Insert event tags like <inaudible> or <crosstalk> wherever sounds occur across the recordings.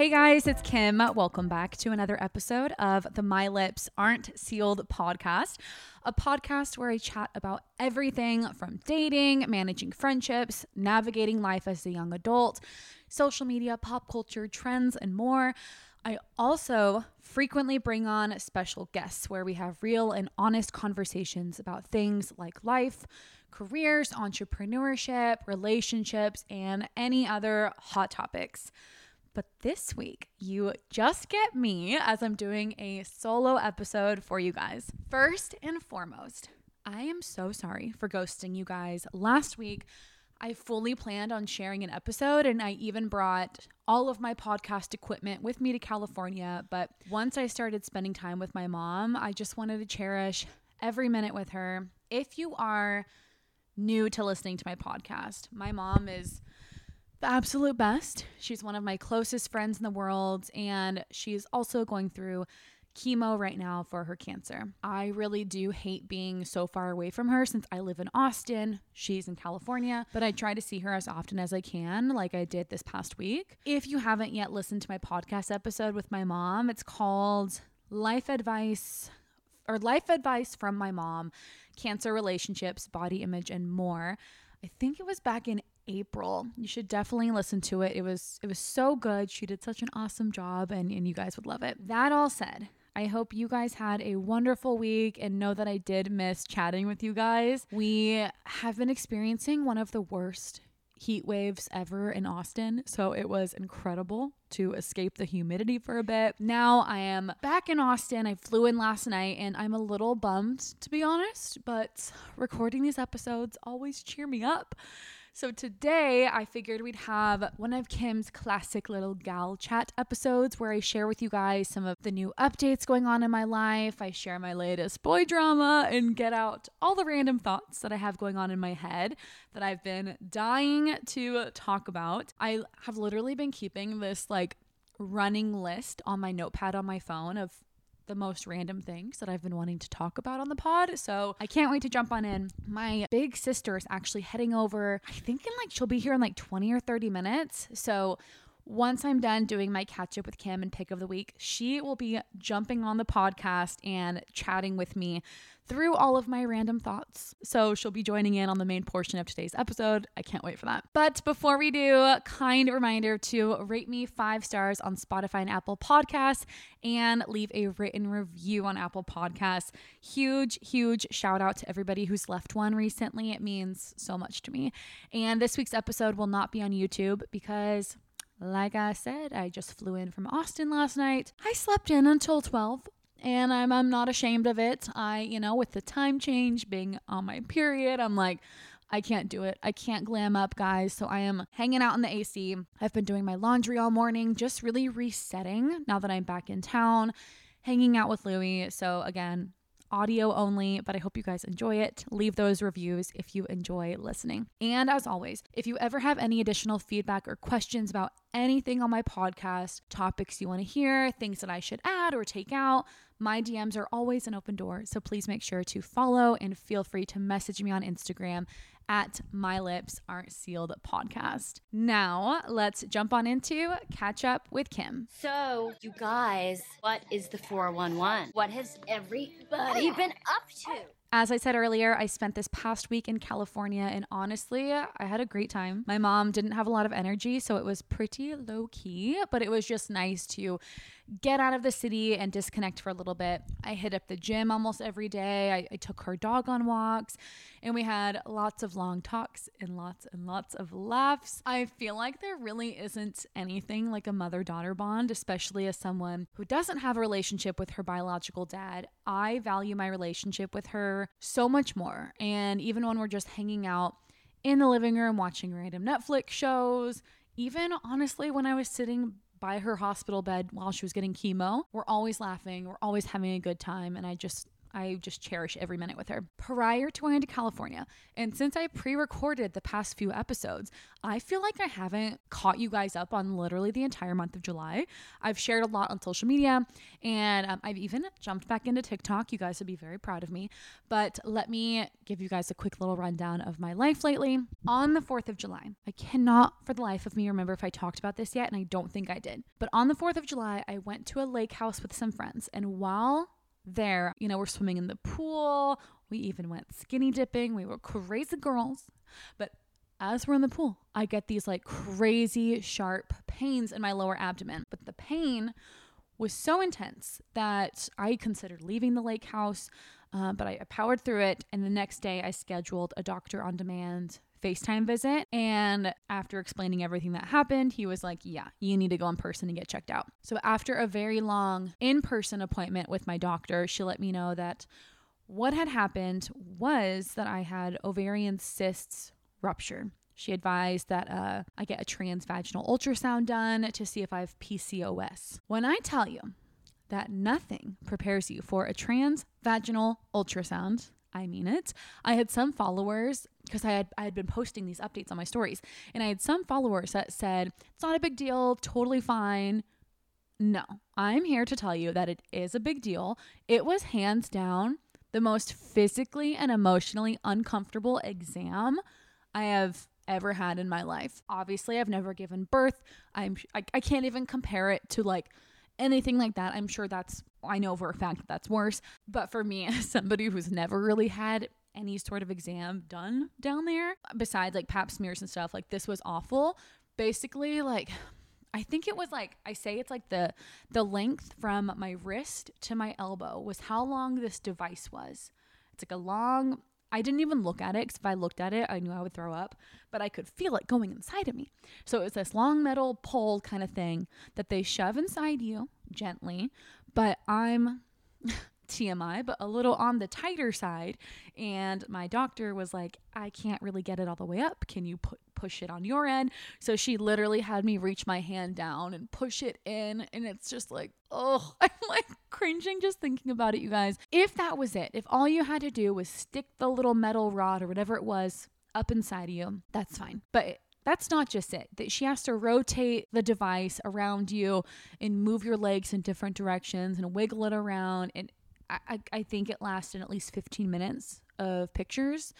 Hey guys, it's Kim. Welcome back to another episode of the My Lips Aren't Sealed podcast, a podcast where I chat about everything from dating, managing friendships, navigating life as a young adult, social media, pop culture, trends, and more. I also frequently bring on special guests where we have real and honest conversations about things like life, careers, entrepreneurship, relationships, and any other hot topics. But this week, you just get me as I'm doing a solo episode for you guys. First and foremost, I am so sorry for ghosting you guys. Last week, I fully planned on sharing an episode and I even brought all of my podcast equipment with me to California. But once I started spending time with my mom, I just wanted to cherish every minute with her. If you are new to listening to my podcast, my mom is the absolute best. She's one of my closest friends in the world, and she's also going through chemo right now for her cancer. I really do hate being so far away from her since I live in Austin. She's in California, but I try to see her as often as I can, like I did this past week. If you haven't yet listened to my podcast episode with my mom, it's called Life Advice or Life Advice from My Mom Cancer Relationships, Body Image, and More. I think it was back in April. You should definitely listen to it. It was it was so good. She did such an awesome job and, and you guys would love it. That all said, I hope you guys had a wonderful week and know that I did miss chatting with you guys. We have been experiencing one of the worst heat waves ever in Austin. So it was incredible to escape the humidity for a bit. Now I am back in Austin. I flew in last night and I'm a little bummed to be honest, but recording these episodes always cheer me up. So today I figured we'd have one of Kim's classic little gal chat episodes where I share with you guys some of the new updates going on in my life. I share my latest boy drama and get out all the random thoughts that I have going on in my head that I've been dying to talk about. I have literally been keeping this like running list on my notepad on my phone of the most random things that I've been wanting to talk about on the pod. So I can't wait to jump on in. My big sister is actually heading over. I think in like she'll be here in like 20 or 30 minutes. So once I'm done doing my catch up with Kim and pick of the week, she will be jumping on the podcast and chatting with me through all of my random thoughts. So she'll be joining in on the main portion of today's episode. I can't wait for that. But before we do, kind reminder to rate me five stars on Spotify and Apple Podcasts and leave a written review on Apple Podcasts. Huge, huge shout out to everybody who's left one recently. It means so much to me. And this week's episode will not be on YouTube because like I said, I just flew in from Austin last night. I slept in until 12, and I'm I'm not ashamed of it. I, you know, with the time change being on my period, I'm like I can't do it. I can't glam up, guys. So I am hanging out in the AC. I've been doing my laundry all morning, just really resetting now that I'm back in town, hanging out with Louie. So again, audio only, but I hope you guys enjoy it. Leave those reviews if you enjoy listening. And as always, if you ever have any additional feedback or questions about anything on my podcast, topics you want to hear, things that I should add or take out, my DMs are always an open door. So please make sure to follow and feel free to message me on Instagram at My Lips Aren't Sealed podcast. Now, let's jump on into Catch Up with Kim. So, you guys, what is the 411? What has everybody oh. been up to? As I said earlier, I spent this past week in California and honestly, I had a great time. My mom didn't have a lot of energy, so it was pretty low key, but it was just nice to get out of the city and disconnect for a little bit. I hit up the gym almost every day. I, I, took her dog on walks and we had lots of long talks and lots and lots of laughs. I feel like there really isn't anything like a mother daughter bond, especially as someone who doesn't have a relationship with her biological dad. I value my relationship with her so much more. And even when we're just hanging out, in the living room watching random Netflix shows, even honestly, when I was sitting by her hospital bed while she was getting chemo. We're always laughing, we're always having a good time, and I just I just cherish every minute with her. Prior to going to California, and since I pre recorded the past few episodes, I feel like I haven't caught you guys up on literally the entire month of July. I've shared a lot on social media and um, I've even jumped back into TikTok. You guys would be very proud of me. But let me give you guys a quick little rundown of my life lately. On the 4th of July, I cannot for the life of me remember if I talked about this yet, and I don't think I did. But on the 4th of July, I went to a lake house with some friends. And while there, you know, we're swimming in the pool. We even went skinny dipping. We were crazy girls. But as we're in the pool, I get these like crazy sharp pains in my lower abdomen. But the pain was so intense that I considered leaving the lake house, uh, but I powered through it. And the next day, I scheduled a doctor on demand FaceTime visit. And after explaining everything that happened, he was like, Yeah, you need to go in person and get checked out. So after a very long in person appointment with my doctor, she let me know that what had happened was that I had ovarian cysts rupture. She advised that uh, I get a transvaginal ultrasound done to see if I have PCOS. When I tell you that nothing prepares you for a transvaginal ultrasound, I mean it. I had some followers because I had I had been posting these updates on my stories, and I had some followers that said it's not a big deal, totally fine. No, I'm here to tell you that it is a big deal. It was hands down the most physically and emotionally uncomfortable exam I have ever had in my life. Obviously, I've never given birth. I'm I, I can't even compare it to like anything like that. I'm sure that's I know for a fact that that's worse. But for me, <laughs> as somebody who's never really had any sort of exam done down there, besides like pap smears and stuff, like this was awful. Basically, like I think it was like I say it's like the the length from my wrist to my elbow was how long this device was. It's like a long I didn't even look at it because if I looked at it, I knew I would throw up, but I could feel it going inside of me. So it was this long metal pole kind of thing that they shove inside you gently, but I'm <laughs> TMI, but a little on the tighter side. And my doctor was like, I can't really get it all the way up. Can you put push it on your end? So she literally had me reach my hand down and push it in. And it's just like, oh, <laughs> I'm like cringing just thinking about it, you guys. If that was it, if all you had to do was stick the little metal rod or whatever it was up inside of you, that's fine. But that's not just it. That she has to rotate the device around you and move your legs in different directions and wiggle it around. And I, I think it lasted at least 15 minutes of pictures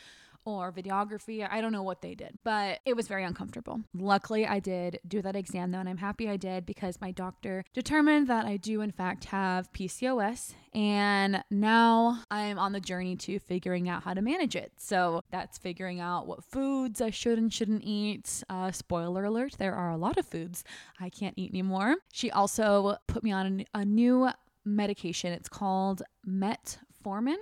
or videography. I don't know what they did, but it was very uncomfortable. Luckily, I did do that exam though, and I'm happy I did because my doctor determined that I do, in fact, have PCOS. And now I'm on the journey to figuring out how to manage it. So that's figuring out what foods I should and shouldn't eat. Uh, spoiler alert, there are a lot of foods I can't eat anymore. She also put me on a, a new medication. It's called metformin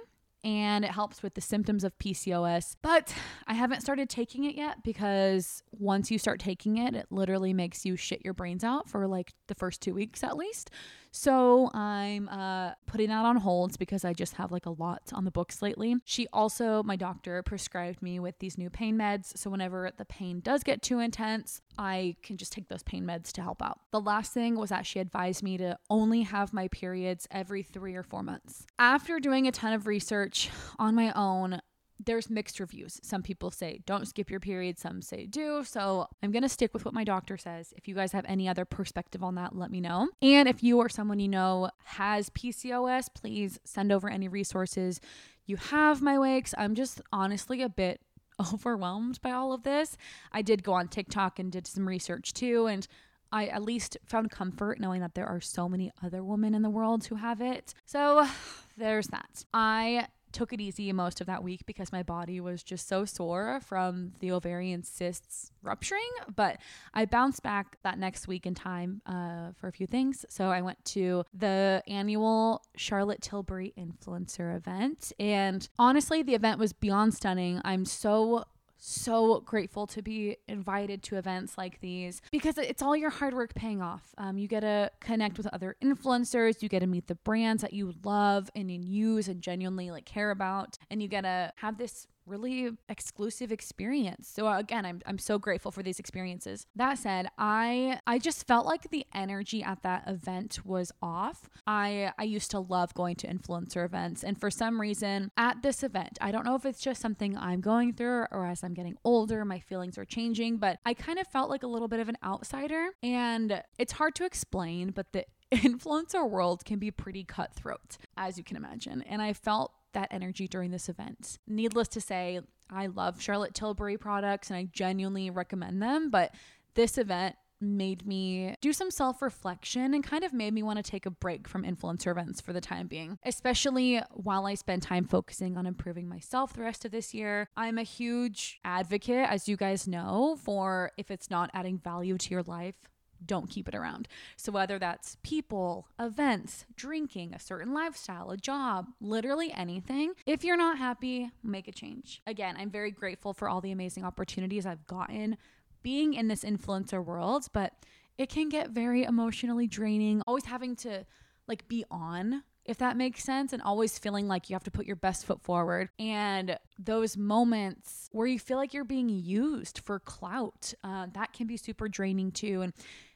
and it helps with the symptoms of PCOS. But I haven't started taking it yet because once you start taking it, it literally makes you shit your brains out for like the first two weeks at least. So I'm uh, putting that on holds because I just have like a lot on the books lately. She also, my doctor, prescribed me with these new pain meds. So whenever the pain does get too intense, I can just take those pain meds to help out. The last thing was that she advised me to only have my periods every three or four months. After doing a ton of research on my own, there's mixed reviews. Some people say don't skip your period, some say do. So I'm going to stick with what my doctor says. If you guys have any other perspective on that, let me know. And if you or someone you know has PCOS, please send over any resources you have, my wakes. I'm just honestly a bit <laughs> overwhelmed by all of this. I did go on TikTok and did some research too. And I at least found comfort knowing that there are so many other women in the world who have it. So <sighs> there's that. I took it easy most of that week because my body was just so sore from the ovarian cysts rupturing. But I bounced back that next week in time uh, for a few things. So I went to the annual Charlotte Tilbury influencer event. And honestly, the event was beyond stunning. I'm so so grateful to be invited to events like these because it's all your hard work paying off. Um, you get to connect with other influencers, you get to meet the brands that you love and use and genuinely like care about, and you get to have this really exclusive experience. So again, I'm I'm so grateful for these experiences. That said, I I just felt like the energy at that event was off. I I used to love going to influencer events and for some reason at this event, I don't know if it's just something I'm going through or as I'm getting older, my feelings are changing, but I kind of felt like a little bit of an outsider and it's hard to explain, but the <laughs> influencer world can be pretty cutthroat, as you can imagine. And I felt that energy during this event. Needless to say, I love Charlotte Tilbury products and I genuinely recommend them, but this event made me do some self reflection and kind of made me want to take a break from influencer events for the time being, especially while I spend time focusing on improving myself the rest of this year. I'm a huge advocate, as you guys know, for if it's not adding value to your life, don't keep it around. So, whether that's people, events, drinking, a certain lifestyle, a job, literally anything, if you're not happy, make a change. Again, I'm very grateful for all the amazing opportunities I've gotten being in this influencer world, but it can get very emotionally draining, always having to like be on if that makes sense, and always feeling like you have to put your best foot forward. And those moments where you feel like you're being used for clout, uh, that can be super draining too. And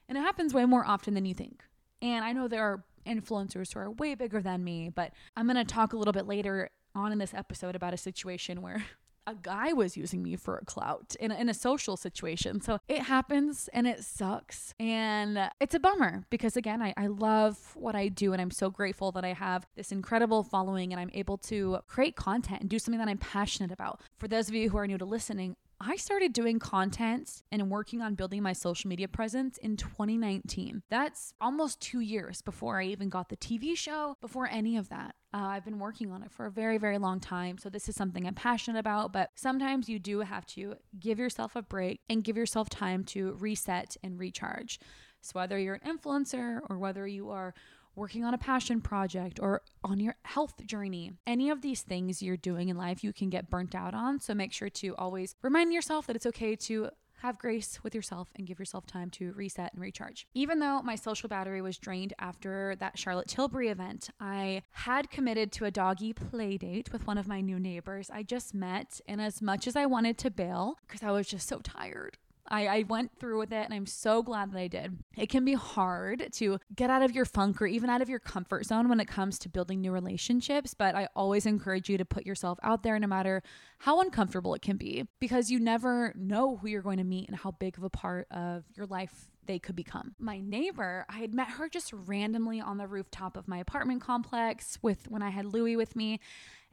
and it happens way more often than you think. And I know there are influencers who are way bigger than me, but I'm going to talk a little bit later on in this episode about a situation where <laughs> a guy was using me for a clout in a, in a social situation. So it happens and it sucks. And it's a bummer because, again, I, I love what I do and I'm so grateful that I have this incredible following and I'm able to create content and do something that I'm passionate about. For those of you who are new to listening, I started doing content and working on building my social media presence in 2019. That's almost two years before I even got the TV show, before any of that. Uh, I've been working on it for a very, very long time. So, this is something I'm passionate about, but sometimes you do have to give yourself a break and give yourself time to reset and recharge. So, whether you're an influencer or whether you are working on a passion project or on your health journey. Any of these things you're doing in life, you can get burnt out on. So make sure to always remind yourself that it's okay to have grace with yourself and give yourself time to reset and recharge. Even though my social battery was drained after that Charlotte Tilbury event, I had committed to a doggy play date with one of my new neighbors I just met. And as much as I wanted to bail, because I was just so tired, I, I went through with it and I'm so glad that I did. It can be hard to get out of your funk or even out of your comfort zone when it comes to building new relationships, but I always encourage you to put yourself out there no matter how uncomfortable it can be because you never know who you're going to meet and how big of a part of your life they could become. My neighbor, I had met her just randomly on the rooftop of my apartment complex with when I had Louie with me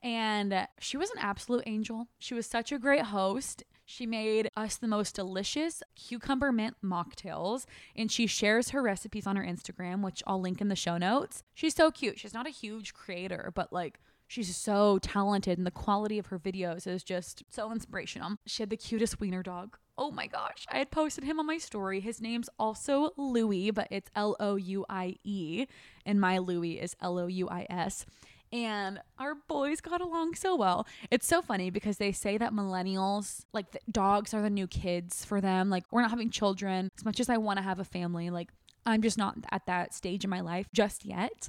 and she was an absolute angel. She was such a great host. She made us the most delicious cucumber mint mocktails, and she shares her recipes on her Instagram, which I'll link in the show notes. She's so cute. She's not a huge creator, but like She's so talented, and the quality of her videos is just so inspirational. She had the cutest wiener dog. Oh my gosh, I had posted him on my story. His name's also Louie, but it's L O U I E, and my Louie is L O U I S and our boys got along so well. It's so funny because they say that millennials, like dogs are the new kids for them. Like we're not having children. As much as I want to have a family, like I'm just not at that stage in my life just yet.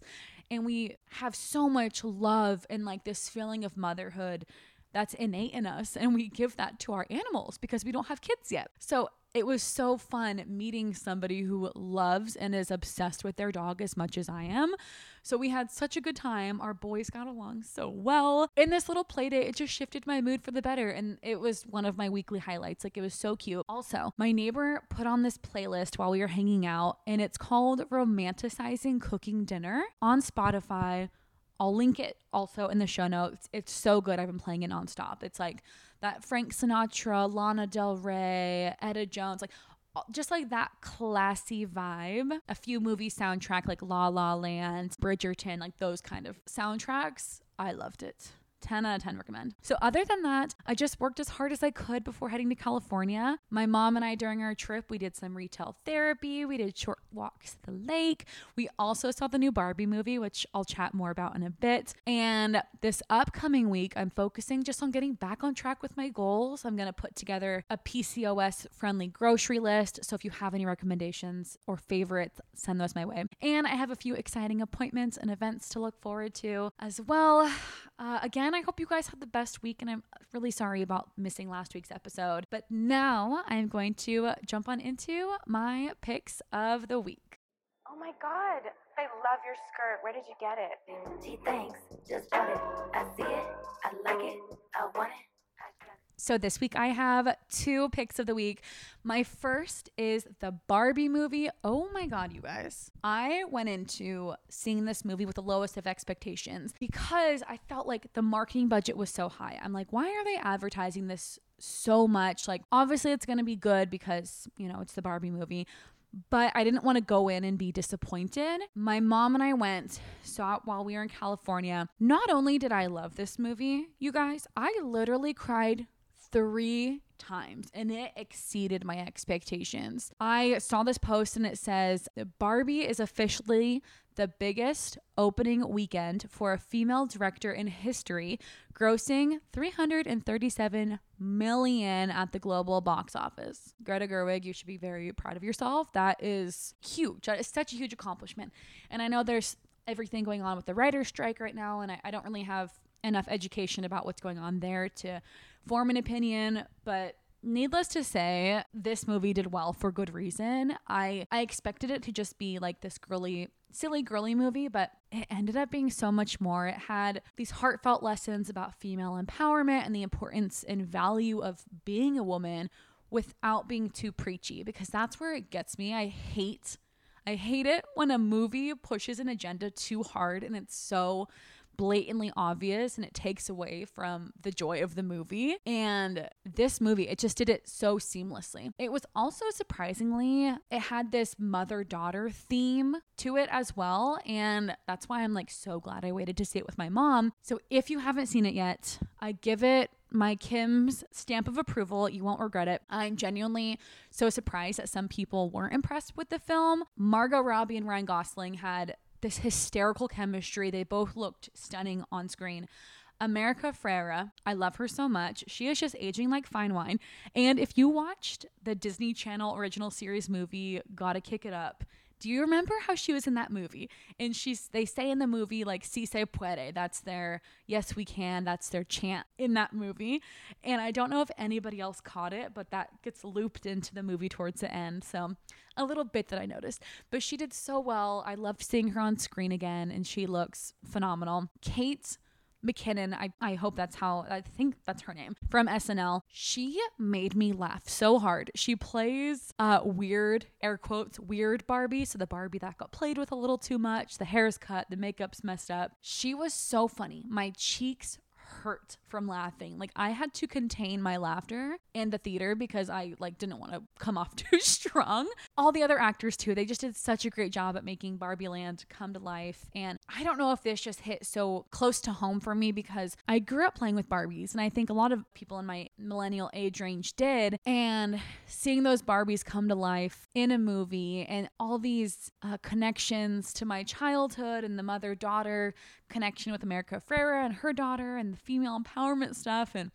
And we have so much love and like this feeling of motherhood that's innate in us and we give that to our animals because we don't have kids yet. So it was so fun meeting somebody who loves and is obsessed with their dog as much as I am. So we had such a good time. Our boys got along so well. In this little play date, it just shifted my mood for the better. And it was one of my weekly highlights. Like it was so cute. Also, my neighbor put on this playlist while we were hanging out, and it's called Romanticizing Cooking Dinner on Spotify. I'll link it also in the show notes. It's so good. I've been playing it nonstop. It's like that Frank Sinatra, Lana Del Rey, Etta Jones, like just like that classy vibe. A few movie soundtrack like La La Land, Bridgerton, like those kind of soundtracks. I loved it. 10 out of 10 recommend. So, other than that, I just worked as hard as I could before heading to California. My mom and I, during our trip, we did some retail therapy, we did short walks to the lake. We also saw the new Barbie movie, which I'll chat more about in a bit. And this upcoming week, I'm focusing just on getting back on track with my goals. I'm going to put together a PCOS friendly grocery list. So, if you have any recommendations or favorites, send those my way. And I have a few exciting appointments and events to look forward to as well. Uh, again, I hope you guys had the best week, and I'm really sorry about missing last week's episode. But now I'm going to jump on into my picks of the week. Oh my god, I love your skirt. Where did you get it? Gee, thanks. Just bought it. I see it. I like it. I want it. So this week I have two picks of the week. My first is the Barbie movie. Oh my god, you guys. I went into seeing this movie with the lowest of expectations because I felt like the marketing budget was so high. I'm like, why are they advertising this so much? Like obviously it's going to be good because, you know, it's the Barbie movie but I didn't want to go in and be disappointed. My mom and I went, saw it while we were in California. Not only did I love this movie, you guys, I literally cried three times and it exceeded my expectations. I saw this post and it says that Barbie is officially the biggest opening weekend for a female director in history, grossing 337 million at the global box office. Greta Gerwig, you should be very proud of yourself. That is huge. Is such a huge accomplishment. And I know there's everything going on with the writer's strike right now, and I, I don't really have enough education about what's going on there to form an opinion, but needless to say, this movie did well for good reason. I I expected it to just be like this girly silly girly movie, but it ended up being so much more. It had these heartfelt lessons about female empowerment and the importance and value of being a woman without being too preachy because that's where it gets me. I hate I hate it when a movie pushes an agenda too hard and it's so blatantly obvious and it takes away from the joy of the movie. And this movie, it just did it so seamlessly. It was also surprisingly, it had this mother daughter theme to it as well. And that's why I'm like so glad I waited to see it with my mom. So if you haven't seen it yet, I give it my Kim's stamp of approval. You won't regret it. I'm genuinely so surprised that some people weren't impressed with the film. Margot Robbie and Ryan Gosling had this hysterical chemistry. They both looked stunning on screen. America Ferrera, I love her so much. She is just aging like fine wine. And if you watched the Disney Channel original series movie, Gotta Kick It Up, do you remember how she was in that movie? And she's they say in the movie like si se puede. That's their yes we can. That's their chant in that movie. And I don't know if anybody else caught it, but that gets looped into the movie towards the end. So a little bit that I noticed. But she did so well. I loved seeing her on screen again and she looks phenomenal. Kate McKinnon, I, I hope that's how, I think that's her name, from SNL. She made me laugh so hard. She plays uh, weird, air quotes, weird Barbie. So the Barbie that got played with a little too much, the hair's cut, the makeup's messed up. She was so funny. My cheeks hurt from laughing. Like I had to contain my laughter in the theater because I like didn't want to come off <laughs> too strong. All the other actors too, they just did such a great job at making Barbie Land come to life. And I don't know if this just hit so close to home for me because I grew up playing with Barbies and I think a lot of people in my millennial age range did. And seeing those Barbies come to life in a movie and all these uh, connections to my childhood and the mother daughter connection with America Ferrera and her daughter and the female empowerment stuff and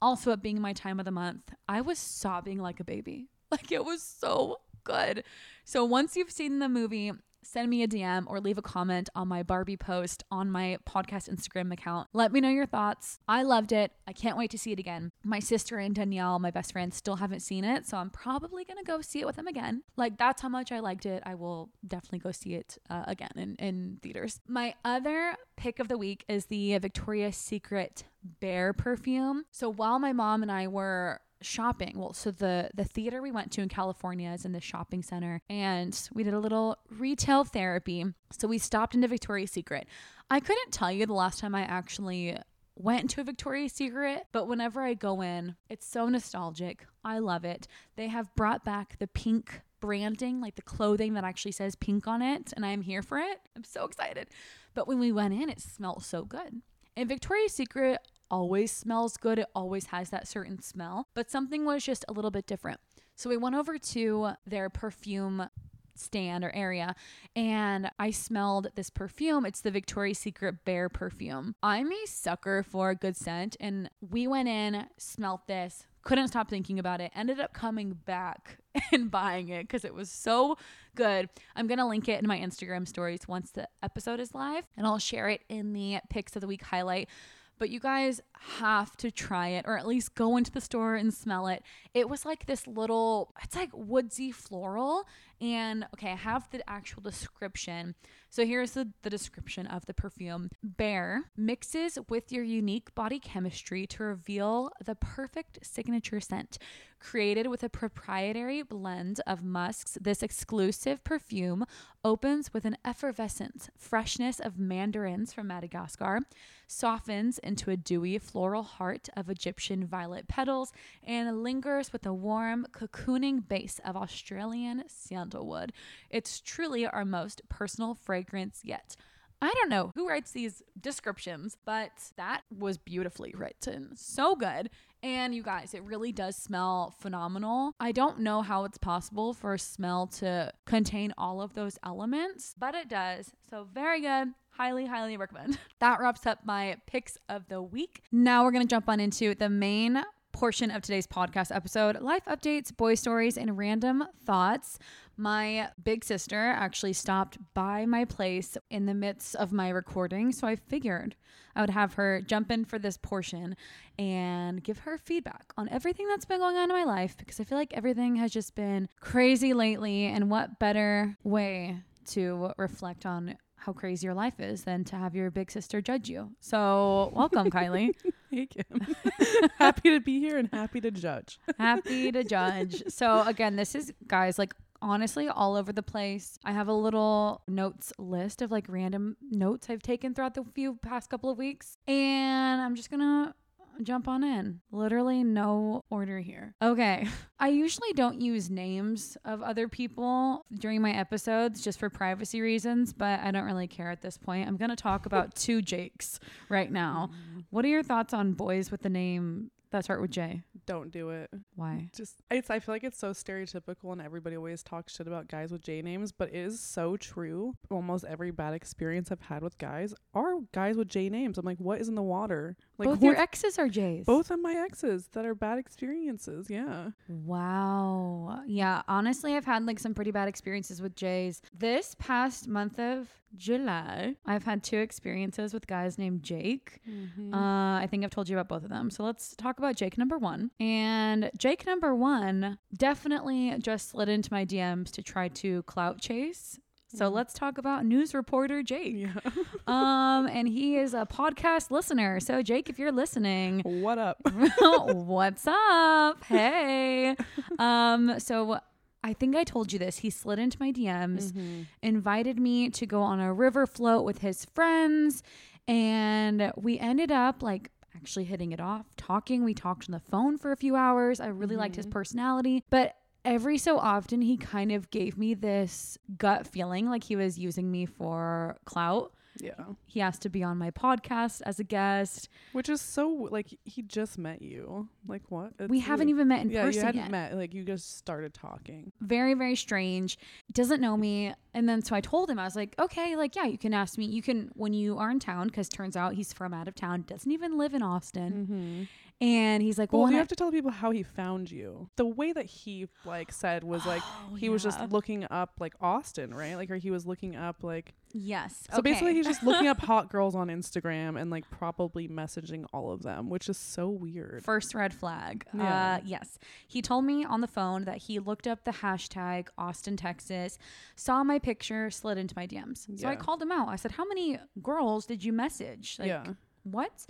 also it being my time of the month, I was sobbing like a baby. <laughs> Like it was so good. So once you've seen the movie, send me a DM or leave a comment on my Barbie post on my podcast Instagram account. Let me know your thoughts. I loved it. I can't wait to see it again. My sister and Danielle, my best friend, still haven't seen it, so I'm probably going to go see it with them again. Like, that's how much I liked it. I will definitely go see it uh, again in, in theaters. My other pick of the week is the Victoria's Secret Bare perfume. So while my mom and I were shopping. Well, so the the theater we went to in California is in the shopping center and we did a little retail therapy. So we stopped into Victoria's Secret. I couldn't tell you the last time I actually went to a Victoria's Secret, but whenever I go in, it's so nostalgic. I love it. They have brought back the pink branding, like the clothing that actually says pink on it, and I'm here for it. I'm so excited. But when we went in, it smelled so good. And Victoria's Secret always smells good. It always has that certain smell, but something was just a little bit different. So we went over to their perfume stand or area and I smelled this perfume. It's the Victoria's Secret Bare perfume. I'm a sucker for a good scent and we went in, smelt this, couldn't stop thinking about it, ended up coming back <laughs> and buying it because it was so good. I'm going to link it in my Instagram stories once the episode is live and I'll share it in the picks of the week highlight. But you guys have to try it or at least go into the store and smell it. It was like this little, it's like woodsy floral. And okay, I have the actual description. So here's the, the description of the perfume Bare mixes with your unique body chemistry to reveal the perfect signature scent. Created with a proprietary blend of musks, this exclusive perfume opens with an effervescent freshness of mandarins from Madagascar, softens into a dewy floral heart of Egyptian violet petals, and lingers with a warm, cocooning base of Australian sandalwood. It's truly our most personal fragrance yet. I don't know who writes these descriptions, but that was beautifully written. So good. And you guys, it really does smell phenomenal. I don't know how it's possible for a smell to contain all of those elements, but it does. So, very good. Highly, highly recommend. <laughs> That wraps up my picks of the week. Now we're going to jump on into the main portion of today's podcast episode life updates, boy stories, and random thoughts. My big sister actually stopped by my place in the midst of my recording, so I figured I would have her jump in for this portion and give her feedback on everything that's been going on in my life because I feel like everything has just been crazy lately. And what better way to reflect on how crazy your life is than to have your big sister judge you? So, welcome, Kylie. <laughs> Hey, Kim. <laughs> happy to be here and happy to judge. happy to judge. So again, this is guys like honestly all over the place. I have a little notes list of like random notes I've taken throughout the few past couple of weeks and I'm just going to jump on in. Literally no order here. Okay. <laughs> I usually don't use names of other people during my episodes just for privacy reasons, but I don't really care at this point. I'm going to talk about two <laughs> Jakes right now. Mm. What are your thoughts on boys with the name that start with J? Don't do it. Why? Just it's I feel like it's so stereotypical and everybody always talks shit about guys with J names, but it is so true. Almost every bad experience I've had with guys are guys with J names. I'm like, what is in the water? Like Both your exes are J's. both of my exes that are bad experiences. Yeah. Wow. Yeah. Honestly, I've had like some pretty bad experiences with J's. This past month of July, I've had two experiences with guys named Jake. Mm-hmm. Uh, I think I've told you about both of them. So let's talk about Jake number one. And Jake number one definitely just slid into my DMs to try to clout chase. So let's talk about news reporter Jake. Yeah. <laughs> Um, and he is a podcast listener. So Jake, if you're listening, what up? <laughs> What's up? Hey. <laughs> Um, so I think I told you this. He slid into my DMs, Mm-hmm. invited me to go on a river float with his friends, and we ended up like actually hitting it off, talking. We talked on the phone for a few hours. I really liked his personality, but every so often he kind of gave me this gut feeling like he was using me for clout. Yeah. He asked to be on my podcast as a guest. Which is so like he just met you. Like what? we haven't even met in yeah, person you hadn't yet. met. Like you just started talking. very very strange doesn't know me and then so i told him i was like okay like yeah you can ask me you can when you are in town because turns out he's from out of town doesn't even live in austin Mm-hmm. And he's like Well, well, you when have to tell people how he found you. The way that he like said was like Oh, he was just looking up like Austin, right? Like or he was looking up like yes so basically he's just looking up <laughs> hot girls on Instagram and like probably messaging all of them, which is so weird. First red flag. Yeah. Uh, yes. He told me on the phone that he looked up the hashtag Austin, Texas, saw my picture, slid into my DMs. So I called him out. I said, How many girls did you message? Like, Yeah. what?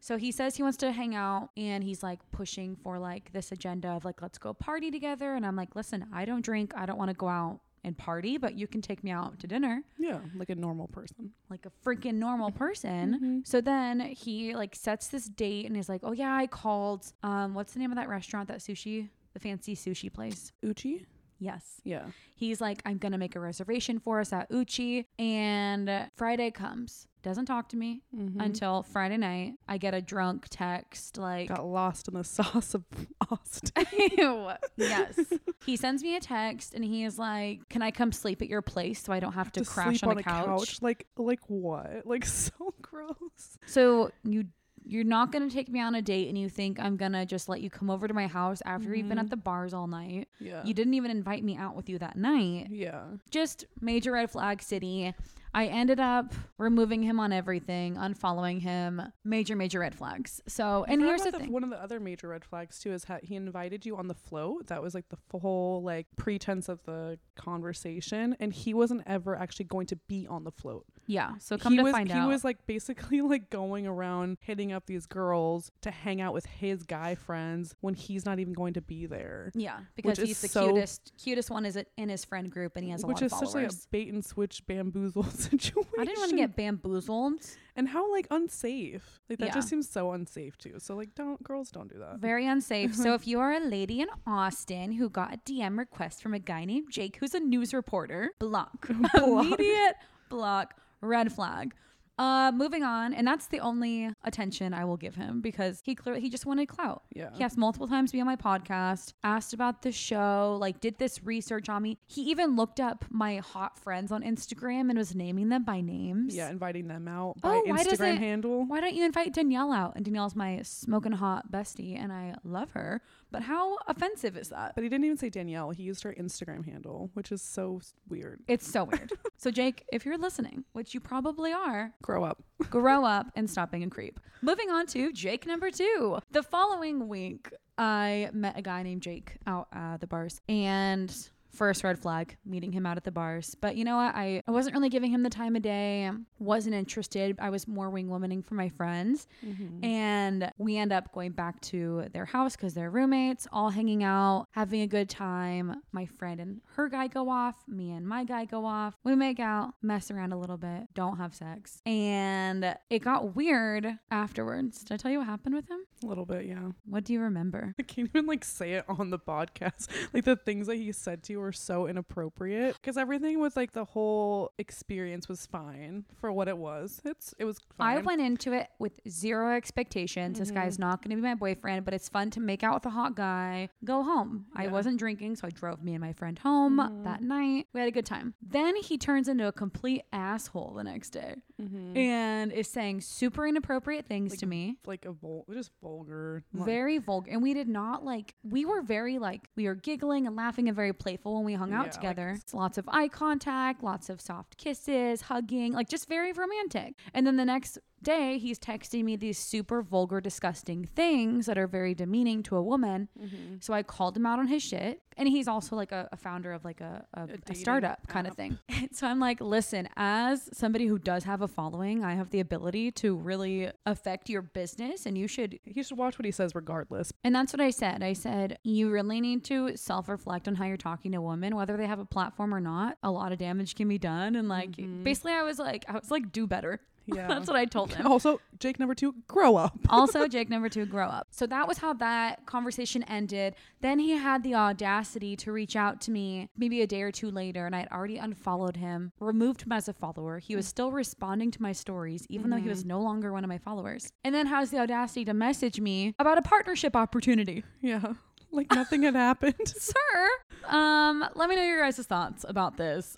So he says he wants to hang out and he's like pushing for like this agenda of like, let's go party together. And I'm like, listen, I don't drink. I don't want to go out and party, but you can take me out to dinner yeah, like a normal person. like a freaking normal person. So then he like sets this date and he's like, "Oh yeah, I called um what's the name of that restaurant that sushi, the fancy sushi place?" Uchi? Yes. Yeah. He's like, "I'm going to make a reservation for us at Uchi." And Friday comes. Doesn't talk to me Mm-hmm. until Friday night. I get a drunk text like Got lost in the <laughs> sauce of Austin. <laughs> Yes. <laughs> he sends me a text and he is like, "Can I come sleep at your place so I don't have to, crash sleep on, a couch?" Like like what? Like so gross. So you you're not gonna take me on a date and you think I'm gonna just let you come over to my house after you've been at mm-hmm. the bars all night. Yeah. You didn't even invite me out with you that night. yeah. Just major red flag city. I ended up removing him on everything, unfollowing him. Major, major red flags. So, and here's the about thing. One of the other major red flags too is how he invited you on the float. That was like the whole like pretense of the conversation, and he wasn't ever actually going to be on the float. yeah. So come he to was find he out. was like basically <laughs> like going around hitting up these girls to hang out with his guy friends when he's not even going to be there. yeah, because he's the so- cutest, cutest one is in his friend group, and he has a lot of followers. Which is such like a bait and switch bamboozle situation. I didn't want to get bamboozled. and how like unsafe. Like that Yeah. just seems so unsafe too. So like don't girls don't do that. Very unsafe. so if <laughs> you are a lady in Austin who got a DM request from a guy named Jake who's a news reporter, block. <laughs> Immediate block, red flag. Uh moving on, and that's the only attention I will give him because he clearly he just wanted clout. Yeah. He asked multiple times to be on my podcast, asked about the show, like did this research on me. He even looked up my hot friends on Instagram and was naming them by names. Yeah, inviting them out by Oh, why does Instagram it- handle. Why don't you invite Danielle out? And Danielle's my smoking hot bestie, and I love her. But how offensive is that? But he didn't even say Danielle. He used her Instagram handle, which is so s- weird. It's so weird. <laughs> so, Jake, if you're listening, which you probably are, Grow up. <laughs> grow up and stop being a creep. Moving on to Jake number two. The following week, I met a guy named Jake out at the bars and first red flag meeting him out at the bars. But you know what? I, I wasn't really giving him the time of day. Wasn't interested. I was more wing womaning for my friends. Mm-hmm. And we end up going back to their house because they're roommates all hanging out having a good time. My friend and her guy go off. Me and my guy go off. We make out mess around a little bit don't have sex. And it got weird afterwards. Did i tell you what happened with him? A little bit, yeah. what do you remember? I can't even like say it on the podcast. <laughs> Like the things that he said to you were so inappropriate because everything with like the whole experience was fine for what it was. It's it was fine. I went into it with zero expectations. This guy's mm-hmm. not going to be my boyfriend, but it's fun to make out with a hot guy, go home. I wasn't drinking, so I drove me and my friend home mm-hmm. that night. We had a good time. Then he turns into a complete asshole the next day mm-hmm. and is saying super inappropriate things to me. like a vul- just vulgar. like- Very vulgar. And we did not like, we were very like, we were giggling and laughing and very playful when we hung out like- together. It's lots of eye contact, lots of soft kisses, hugging, like just very romantic. And then the next day, he's texting me these super vulgar, disgusting things that are very demeaning to a woman. Mm-hmm. So I called him out on his shit. And he's also like a, a founder of like a, a, a startup kind of app. thing. <laughs> so I'm like, listen, as somebody who does have a following, I have the ability to really affect your business and you should he should watch what he says regardless. and that's what I said. I said, you really need to self reflect on how you're talking to women, whether they have a platform or not. A lot of damage can be done. And like, basically, I was like, I was like, do better. <laughs> Yeah. that's what I told him. Also, Jake number two, grow up. <laughs> also, Jake number two, grow up. So that was how that conversation ended. Then he had the audacity to reach out to me maybe a day or two later, and I had already unfollowed him, removed him as a follower. He was still responding to my stories, even though he was no longer one of my followers. And then has the audacity to message me about a partnership opportunity. Yeah. Like nothing had happened. <laughs> sir. Um, let me know your guys' thoughts about this.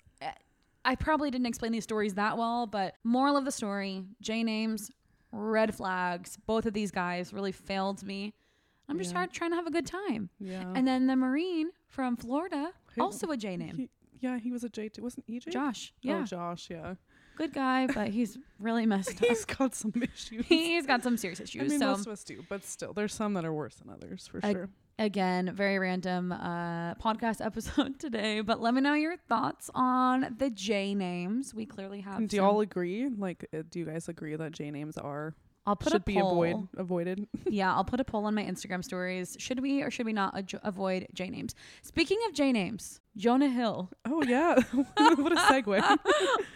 I probably didn't explain these stories that well, but moral of the story: J names, red flags. Both of these guys really failed me. I'm just Yeah. trying to have a good time. Yeah. And then the Marine from Florida, Who- also a J name, He, yeah, he was a J too. Wasn't EJ? Josh. Oh, yeah, Oh, Josh, yeah. good guy, but <laughs> he's really messed up. He's got some issues. He's got some serious issues. I mean, so most of us do, but still, there's some that are worse than others for I- sure. Again, very random uh, podcast <laughs> episode today, but let me know your thoughts on the J names. We clearly have. Do y'all agree? Like, uh, do you guys agree that J names are I'll put should a be poll. avoid avoided? <laughs> Yeah, I'll put a poll on my Instagram stories. Should we or should we not adjo- avoid J names? Speaking of J names, Jonah Hill. oh yeah, <laughs> what a segue.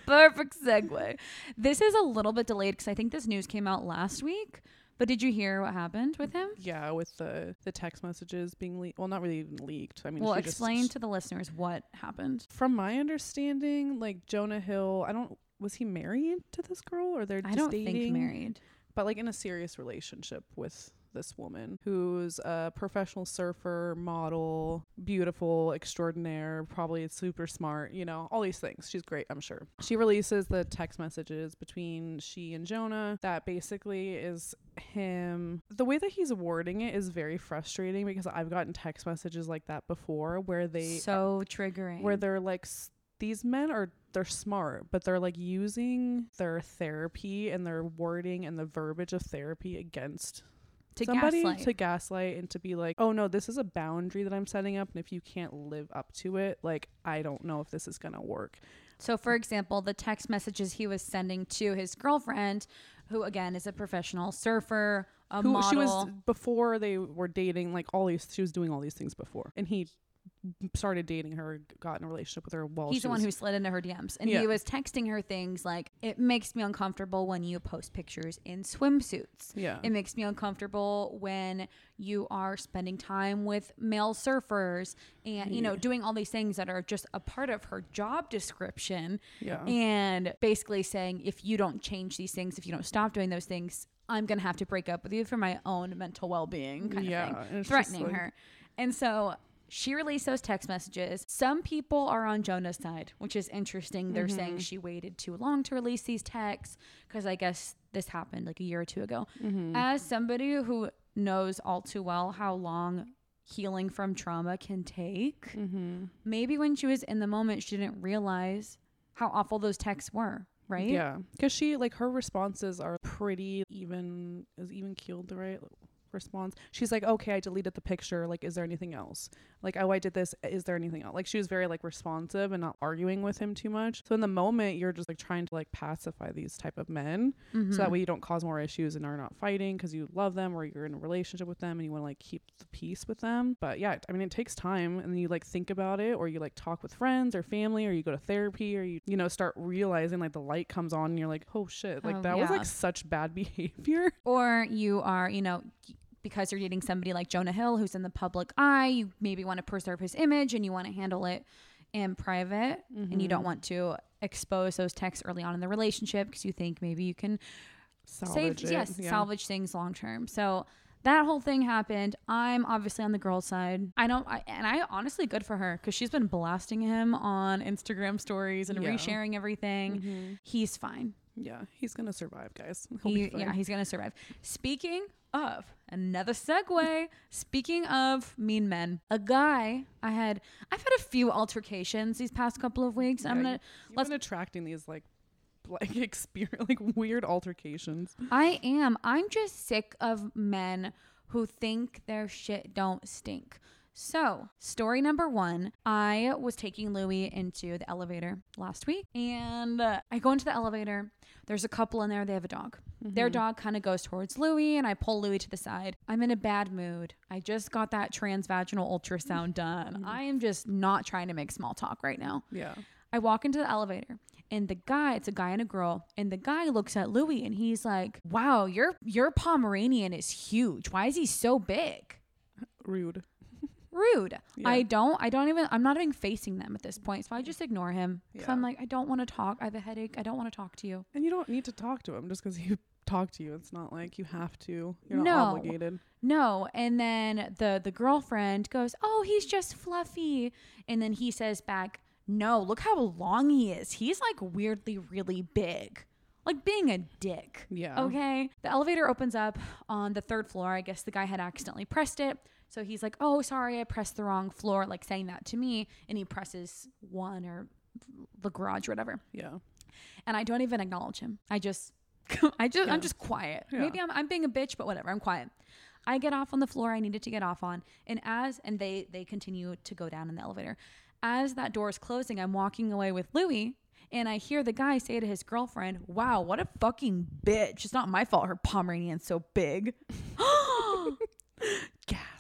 Perfect segue. This is a little bit delayed because I think this news came out last week. But did you hear what happened with him? yeah, with the the text messages being leaked. Well, not really even leaked. I mean, Well, she just- explain to the listeners what happened. from my understanding, like Jonah Hill, I don't. Was he married to this girl, or they're just I don't dating? think married. but like in a serious relationship with this woman who's a professional surfer, model, beautiful, extraordinaire, probably super smart, you know, all these things. She's great, I'm sure. She releases the text messages between she and Jonah that basically is him. The way that he's wording it is very frustrating because I've gotten text messages like that before where they so triggering. where they're like these men are they're smart, but they're like using their therapy and their wording and the verbiage of therapy against To somebody gaslight. to gaslight and to be like, oh no, this is a boundary that I'm setting up, and if you can't live up to it, like I don't know if this is gonna work. So, for example, the text messages he was sending to his girlfriend, who again is a professional surfer, a Who model. she was before they were dating, like all these, she was doing all these things before, and he started dating her, got in a relationship with her while He's the one was- who slid into her DMs. And Yeah. he was texting her things like, It makes me uncomfortable when you post pictures in swimsuits. yeah, It makes me uncomfortable when you are spending time with male surfers and, you know, doing all these things that are just a part of her job description. yeah, And basically saying, if you don't change these things, if you don't stop doing those things, I'm going to have to break up with you for my own mental well being, kind Yeah, of thing. Threatening like- her. And so she released those text messages. Some people are on Jonah's side, which is interesting. They're Mm-hmm. saying she waited too long to release these texts because I guess this happened like a year or two ago. Mm-hmm. As somebody who knows all too well how long healing from trauma can take, mm-hmm. maybe when she was in the moment, she didn't realize how awful those texts were, right? Yeah, because she like her responses are pretty even. Is even keeled the right response? She's like, okay, I deleted the picture. Like, is there anything else? Like, oh, I did this. Is there anything else? Like, she was very like responsive and not arguing with him too much. So in the moment, you're just like trying to like pacify these type of men, Mm-hmm. so that way you don't cause more issues and are not fighting because you love them or you're in a relationship with them and you want to like keep the peace with them. But yeah, I mean, it takes time, and then you like think about it, or you like talk with friends or family, or you go to therapy, or you you know start realizing like the light comes on, and you're like, oh shit, like Oh, that was like such bad <laughs> behavior. or you are, you know, because you're dating somebody like Jonah Hill who's in the public eye, you maybe want to preserve his image and you want to handle it in private and you don't Mm-hmm. want to expose those texts early on in the relationship because you think maybe you can Salvage save yes, yeah. salvage things long term. So that whole thing happened. I'm obviously on the girl's side. I don't, I, and I honestly good for her because she's been blasting him on Instagram stories and Yeah. resharing everything. Mhm. He's fine. Yeah, he's gonna survive, guys. <laughs> He, yeah, he's gonna survive. Speaking of another segue, speaking of mean men, a guy I had I've had a few altercations these past couple of weeks. I'm gonna You've let's been attracting these like <laughs> like experience like weird altercations. I am. I'm just sick of men who think their shit don't stink. So, story number one I was taking Louis into the elevator last week, and uh, I go into the elevator. There's a couple in there, they have a dog. Their mm-hmm. dog kind of goes towards Louis, and I pull Louis to the side. I'm in a bad mood. I just got that transvaginal ultrasound <laughs> done. Mm-hmm. I am just not trying to make small talk right now. Yeah. I walk into the elevator and the guy, it's a guy and a girl, and the guy looks at Louis and he's like, Wow, your your Pomeranian is huge. Why is he so big? Rude. Rude. Yeah. I don't I don't even I'm not even facing them at this point. So I mm. just ignore him. Because Yeah. I'm like, I don't want to talk. I have a headache. I don't want to talk to you. And you don't need to talk to him just because he <laughs> talked to you. It's not like you have to. You're not No. obligated. No. And then the the girlfriend goes, Oh, he's just fluffy. And then he says back, No, look how long he is. He's like weirdly really big. Like being a dick. Yeah. Okay. The elevator opens up on the third floor. I guess the guy had accidentally pressed it. So he's like, Oh, sorry, I pressed the wrong floor, like saying that to me. And he presses one or the garage or whatever. Yeah. And I don't even acknowledge him. I just, <laughs> I just, Yeah. I'm just quiet. Yeah. Maybe I'm, I'm being a bitch, but whatever. I'm quiet. I get off on the floor I needed to get off on. And as, and they, they continue to go down in the elevator. As that door is closing, I'm walking away with Louis. And I hear the guy say to his girlfriend, Wow, what a fucking bitch. It's not my fault her Pomeranian's so big. <gasps> <gasps> Gasp.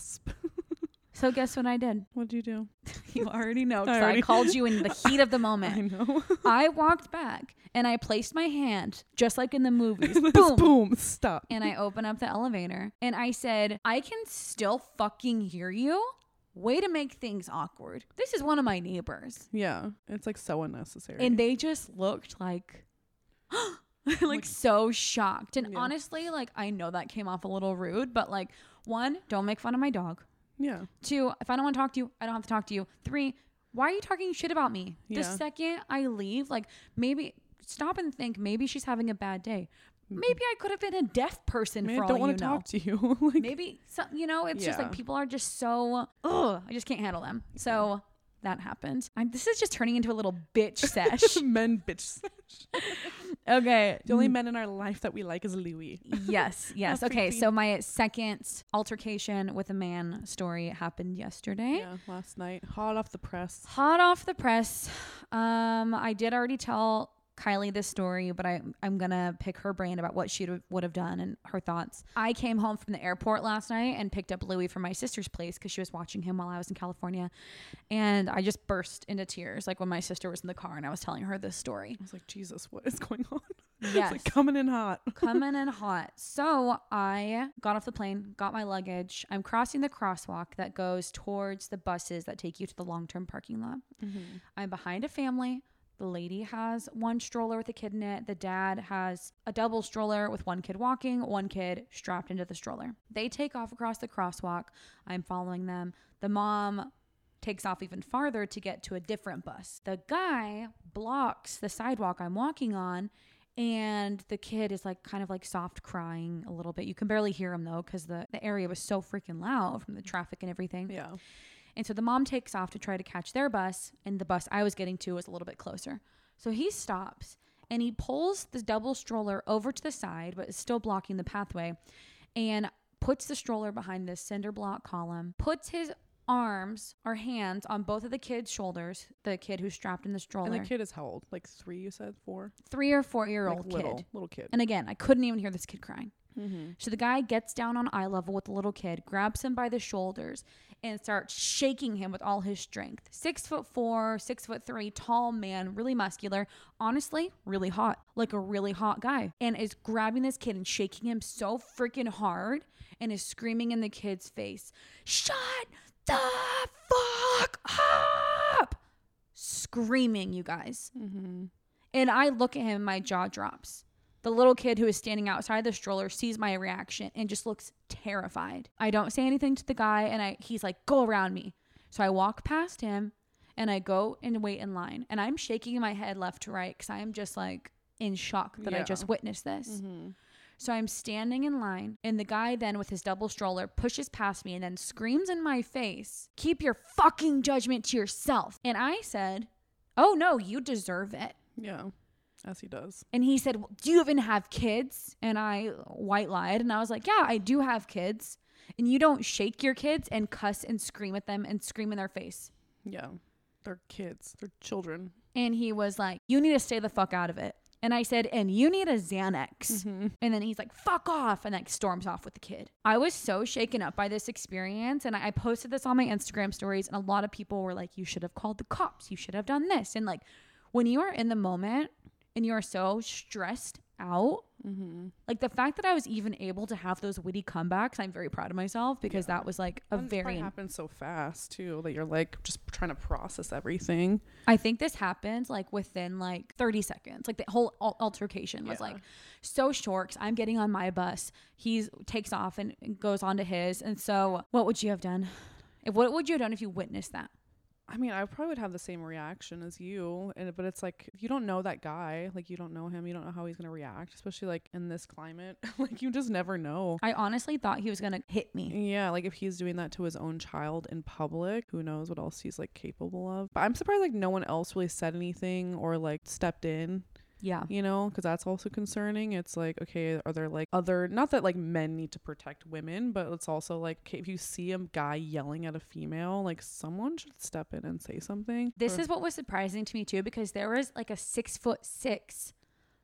So guess what I did? What'd you do? <laughs> You already know. I I, called you in the <laughs> heat of the moment. I know. <laughs> I walked back and I placed my hand, just like in the movies. Boom. Boom. Stop. and I open up the elevator and I said, I can still fucking hear you. Way to make things awkward. This is one of my neighbors. Yeah. It's like so unnecessary. And they just looked like, <gasps> like, so shocked. And Yeah. honestly, like, I know that came off a little rude, but like, one, don't make fun of my dog. Yeah. Two, if I don't want to talk to you, I don't have to talk to you. Three, why are you talking shit about me? The Yeah. second I leave, like maybe stop and think maybe she's having a bad day. Maybe I could have been a deaf person Man, for all don't want know. to talk to you. <laughs> like, maybe some, you know, it's just like people are just so ugh, I just can't handle them. So that happened. I'm, this is just turning into a little bitch sesh. <laughs> men bitch. <laughs> okay. The only men in our life that we like is Louis. yes, <laughs> yes. Okay, creepy. so my second altercation with a man story happened yesterday. Yeah, last night, hot off the press. Hot off the press. Um, I did already tell Kylie this story, but I, I'm gonna pick her brain about what she would have done and her thoughts. I came home from the airport last night and picked up Louis from my sister's place because she was watching him while I was in California, and I just burst into tears like when my sister was in the car and I was telling her this story. I was like, Jesus, what is going on? Yes. <laughs> it's like coming in hot. <laughs> coming in hot. So I got off the plane, got my luggage. I'm crossing the crosswalk that goes towards the buses that take you to the long term parking lot. Mm-hmm. I'm behind a family. The lady has one stroller with a kid in it. The dad has a double stroller with one kid walking, one kid strapped into the stroller. They take off across the crosswalk. I'm following them. The mom takes off even farther to get to a different bus. The guy blocks the sidewalk I'm walking on and the kid is like kind of like soft crying a little bit. You can barely hear him though cuz the the area was so freaking loud from the traffic and everything. Yeah. And so the mom takes off to try to catch their bus, and the bus I was getting to was a little bit closer. So he stops and he pulls the double stroller over to the side, but is still blocking the pathway, and puts the stroller behind this cinder block column, puts his arms or hands on both of the kid's shoulders, the kid who's strapped in the stroller. And the kid is how old? Like three, you said? Four? three or four year Like old little, kid. little kid. And again, I couldn't even hear this kid crying. Mm-hmm. So the guy gets down on eye level with the little kid, grabs him by the shoulders, and starts shaking him with all his strength. Six foot four, six foot three, tall man, really muscular, honestly, really hot, like a really hot guy, and is grabbing this kid and shaking him so freaking hard and is screaming in the kid's face, Shut the fuck up! Screaming, you guys. Mm-hmm. And I look at him, my jaw drops. The little kid who is standing outside the stroller sees my reaction and just looks terrified. I don't say anything to the guy and I he's like, "Go around me." So I walk past him and I go and wait in line. And I'm shaking my head left to right cuz I am just like in shock that I just witnessed this. Mm-hmm. So I'm standing in line, and the guy then with his double stroller pushes past me and then screams in my face, Keep your fucking judgment to yourself. And I said, Oh no, you deserve it. Yeah. As he does. And he said, well, Do you even have kids? And I white lied. And I was like, Yeah, I do have kids. And you don't shake your kids and cuss and scream at them and scream in their face. Yeah. They're kids. They're children. And he was like, You need to stay the fuck out of it. And I said, And you need a Xanax. Mm-hmm. And then he's like, fuck off, and like storms off with the kid. I was so shaken up by this experience. And I posted this on my Instagram stories, and a lot of people were like, you should have called the cops. You should have done this. And like, when you are in the moment and you are so stressed out, Mm-hmm. like the fact that I was even able to have those witty comebacks, I'm very proud of myself because Yeah. that was like a And very. happened so fast too that you're like just trying to process everything. I think this happened like within like 30 seconds. Like the whole al- altercation was Yeah. like so short. 'cause I'm getting on my bus. He takes off and goes on to his. And so, what would you have done? If what would you have done if you witnessed that? I mean, I probably would have the same reaction as you, and but it's like you don't know that guy, like you don't know him, you don't know how he's gonna react, especially like in this climate. <laughs> like you just never know. I honestly thought he was gonna hit me. Yeah, like if he's doing that to his own child in public, who knows what else he's like capable of. But I'm surprised like no one else really said anything or like stepped in, Yeah. you know, because that's also concerning. It's like, okay, are there like other, not that like men need to protect women, but it's also like, okay, if you see a guy yelling at a female, like someone should step in and say something. This Or- is what was surprising to me too, because there was like a six foot six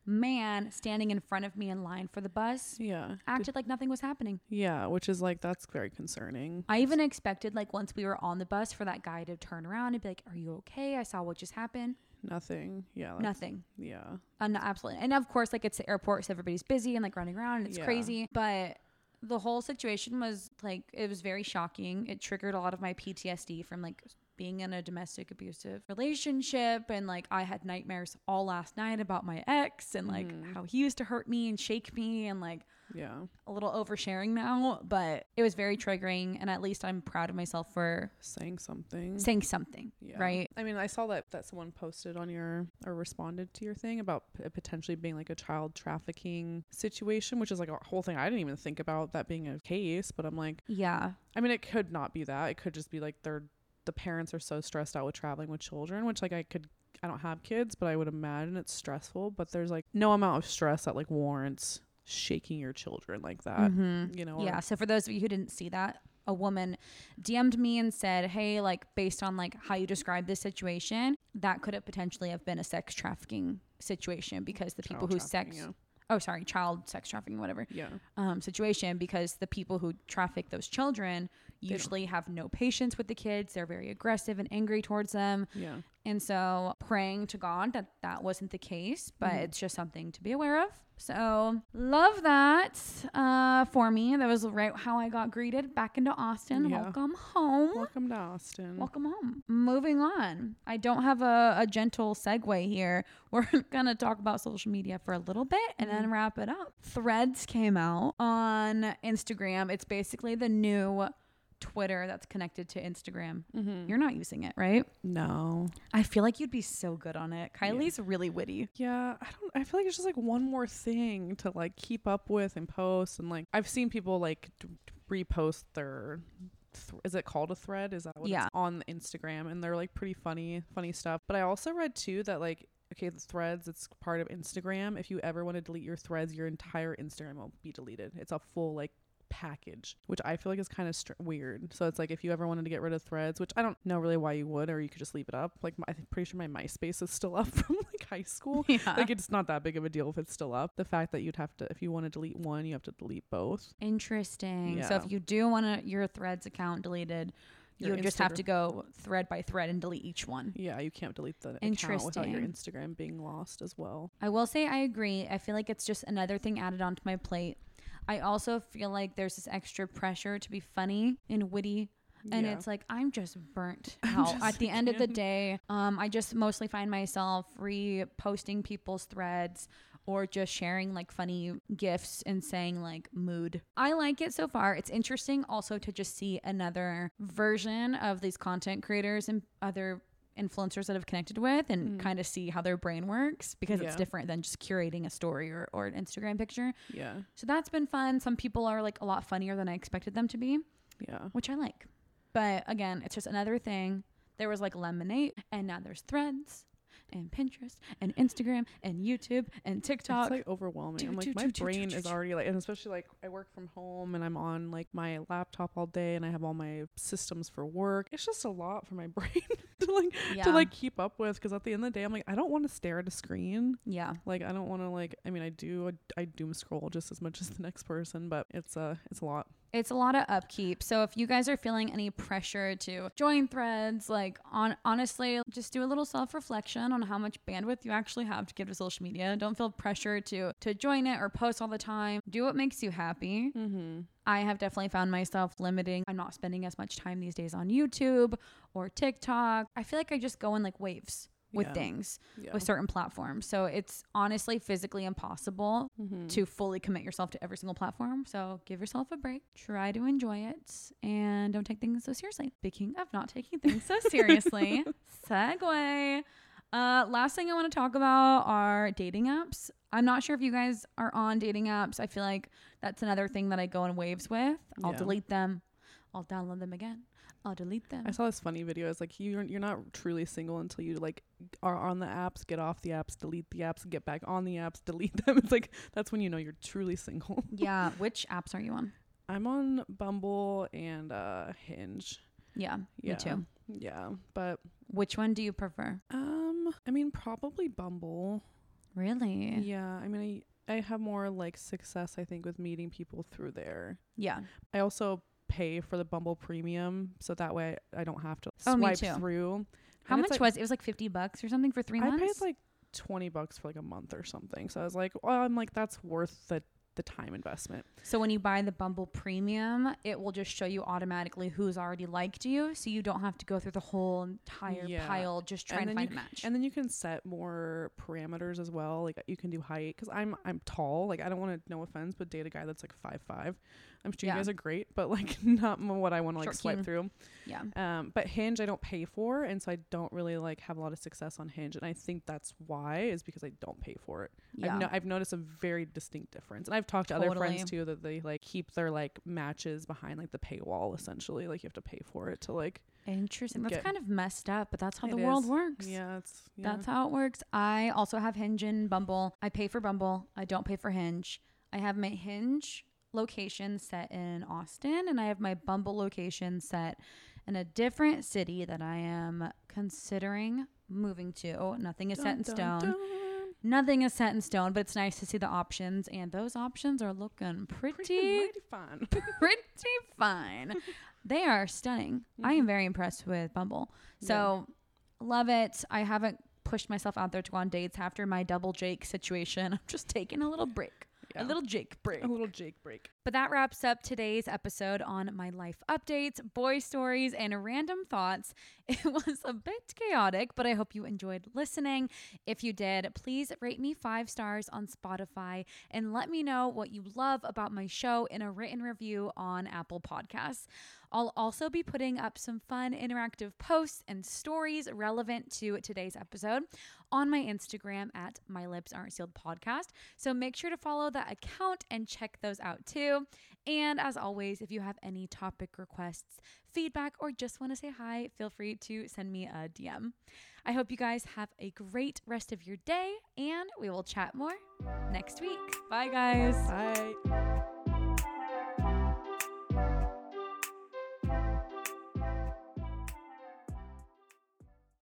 man standing in front of me in line for the bus, yeah. acted like nothing was happening. Yeah, which is like that's very concerning. I even expected like once we were on the bus for that guy to turn around and be like, "Are you okay? I saw what just happened." Nothing. Yeah. that's- Nothing. Yeah. Uh, no, absolutely. And of course, like it's the airport, so everybody's busy and like running around and it's Yeah. crazy. But the whole situation was like it was very shocking. It triggered a lot of my PTSD from like being in a domestic abusive relationship and like I had nightmares all last night about my ex and like Mhm. how he used to hurt me and shake me and like Yeah. a little oversharing now, but it was very triggering and at least I'm proud of myself for Saying something. saying something, Yeah. right? I mean, I saw that that someone posted on your or responded to your thing about p- potentially being like a child trafficking situation, which is like a whole thing I didn't even think about that being a case. But I'm like, Yeah. I mean, it could not be that. It could just be like they're the parents are so stressed out with traveling with children, which like I could I don't have kids, but I would imagine it's stressful, but there's like no amount of stress that like warrants shaking your children like that. Mhm. You know. Yeah. So for those of you who didn't see that, a woman DM'd me and said, "Hey, like based on like how you described this situation, that could have potentially have been a sex trafficking situation because the people Child who sex yeah. oh sorry, child sex trafficking, whatever Yeah. um, situation because the people who traffic those children usually have no patience with the kids. They're very aggressive and angry towards them. Yeah. And so praying to God that that wasn't the case, but Mhm. it's just something to be aware of. So love that uh, for me. That was right how I got greeted back into Austin. Yeah. Welcome home. Welcome to Austin. Welcome home. Moving on. I don't have a, a gentle segue here. <laughs> We're going to talk about social media for a little bit and then wrap it up. Threads came out on Instagram. It's basically the new Twitter that's connected to Instagram. Mm-hmm. You're not using it, right? No. I feel like you'd be so good on it. Kylie's really witty. Yeah, I don't. I feel like it's just like one more thing to like keep up with and post, and like I've seen people like repost their. Th- is it called a thread? Is that what Yeah. it's on Instagram? And they're like pretty funny, funny stuff. But I also read too that like okay, the threads it's part of Instagram. If you ever want to delete your threads, your entire Instagram will be deleted. It's a full like package, which I feel like is kind of str- weird. So it's like if you ever wanted to get rid of threads, which I don't know really why you would, or you could just leave it up. Like my, I'm pretty sure my MySpace is still <laughs> up from like high school. <laughs> Yeah. Like it's not that big of a deal if it's still up. The fact that you'd have to, if you want to delete one, you have to delete both. Interesting. So if you do want to your Threads account deleted, you just have to go thread by thread and delete each one. Yeah, you can't delete the account without your Instagram being lost as well. I will say I agree. I feel like it's just another thing added onto my plate. I also feel like there's this extra pressure to be funny and witty. And Yeah. it's like I'm just burnt <laughs> out. just At the end of the day, um, I just mostly find myself reposting people's threads or just sharing like funny gifs and saying like mood. I like it so far. It's interesting also to just see another version of these content creators and other influencers that I've connected with and Mm. kind of see how their brain works because it's different than just curating a story or, or an Instagram picture. yeah, So that's been fun. Some people are like a lot funnier than I expected them to be yeah. which I like. But again, it's just another thing. There was like Lemon8, and now there's threads, and Pinterest, and Instagram, and YouTube, and TikTok. It's like overwhelming. Do, I'm like do, my do, brain is already like, and especially like I work from home and I'm on like my laptop all day and I have all my systems for work. It's just a lot for my <laughs> brain to like yeah, to like keep up with because at the end of the day I'm like I don't want to stare at a screen. yeah, Like I don't want to like I mean I do I, I doom scroll just as much as the next person, but it's uh it's a lot. It's a lot of upkeep. So if you guys are feeling any pressure to join threads, like on honestly, just do a little self reflection on how much bandwidth you actually have to give to social media. Don't feel pressure to to join it or post all the time. Do what makes you happy. Mm-hmm. I have definitely found myself limiting. I'm not spending as much time these days on YouTube or TikTok. I feel like I just go in like waves with Yeah. things Yeah. with certain platforms. So it's honestly physically impossible mm-hmm. to fully commit yourself to every single platform. So give yourself a break, try to enjoy it, and don't take things so seriously. Speaking of not taking things so seriously, <laughs> segue. Uh, last thing I want to talk about are dating apps. I'm not sure if you guys are on dating apps. I feel like that's another thing that I go in waves with. I'll Yeah. delete them. I'll download them again. I'll delete them. I saw this funny video. It's like you're you're not truly single until you like are on the apps, get off the apps, delete the apps, get back on the apps, <laughs> delete them. It's like that's when you know you're truly single. <laughs> yeah. Which apps are you on? I'm on Bumble and uh Hinge. Yeah, Yeah. me too. Yeah, but Which one do you prefer? um I mean probably Bumble. Really? Yeah, I mean I I have more like success I think with meeting people through there. Yeah. I also pay for the Bumble premium so that way I don't have to Oh, swipe through. How And much like, was it? Was like 50 bucks or something for three I months? I paid like 20 bucks for like a month or something. So I was like, well, I'm like that's worth the the time investment. so when you buy the Bumble Premium, it will just show you automatically who's already liked you, so you don't have to go through the whole entire Yeah. pile just trying to find a match. And then you can set more parameters as well. Like you can do height because I'm I'm tall. Like I don't want to, no offense, but date a guy that's like five five. I'm sure Yeah. you guys are great, but like <laughs> not what I want to like Short swipe through. yeah. Um, but Hinge I don't pay for, and so I don't really like have a lot of success on Hinge, and I think that's why is because I don't pay for it. Yeah. I've, no- I've noticed a very distinct difference, and I've talked to other friends too that they like keep their like matches behind like the paywall essentially. Like you have to pay for it to like Interesting. That's kind of messed up, but that's how the world is. works. Yeah, it's yeah. That's how it works. I also have Hinge and Bumble. I pay for Bumble. I don't pay for Hinge. I have my Hinge location set in Austin, and I have my Bumble location set in a different city that I am considering moving to. Nothing is set in Dun, stone. dun, dun. Nothing is set in stone, but it's nice to see the options, and those options are looking pretty, Pretty fun. <laughs> pretty fine. <laughs> they are stunning. I am mm-hmm. very impressed with Bumble. So love it. I haven't pushed myself out there to go on dates after my double Jake situation. <laughs> I'm just taking a little break. Yeah. A little Jake break. a little Jake break. But that wraps up today's episode on my life updates, boy stories, and random thoughts. <laughs> It was a bit chaotic, but I hope you enjoyed listening. If you did, please rate me five stars on Spotify and let me know what you love about my show in a written review on Apple Podcasts. I'll also be putting up some fun interactive posts and stories relevant to today's episode on my Instagram at My Lips Aren't Sealed Podcast. So make sure to follow that account and check those out too. And as always, if you have any topic requests, feedback, or just want to say hi, feel free to send me a DM. I hope you guys have a great rest of your day, and we will chat more next week. Bye, guys. Bye.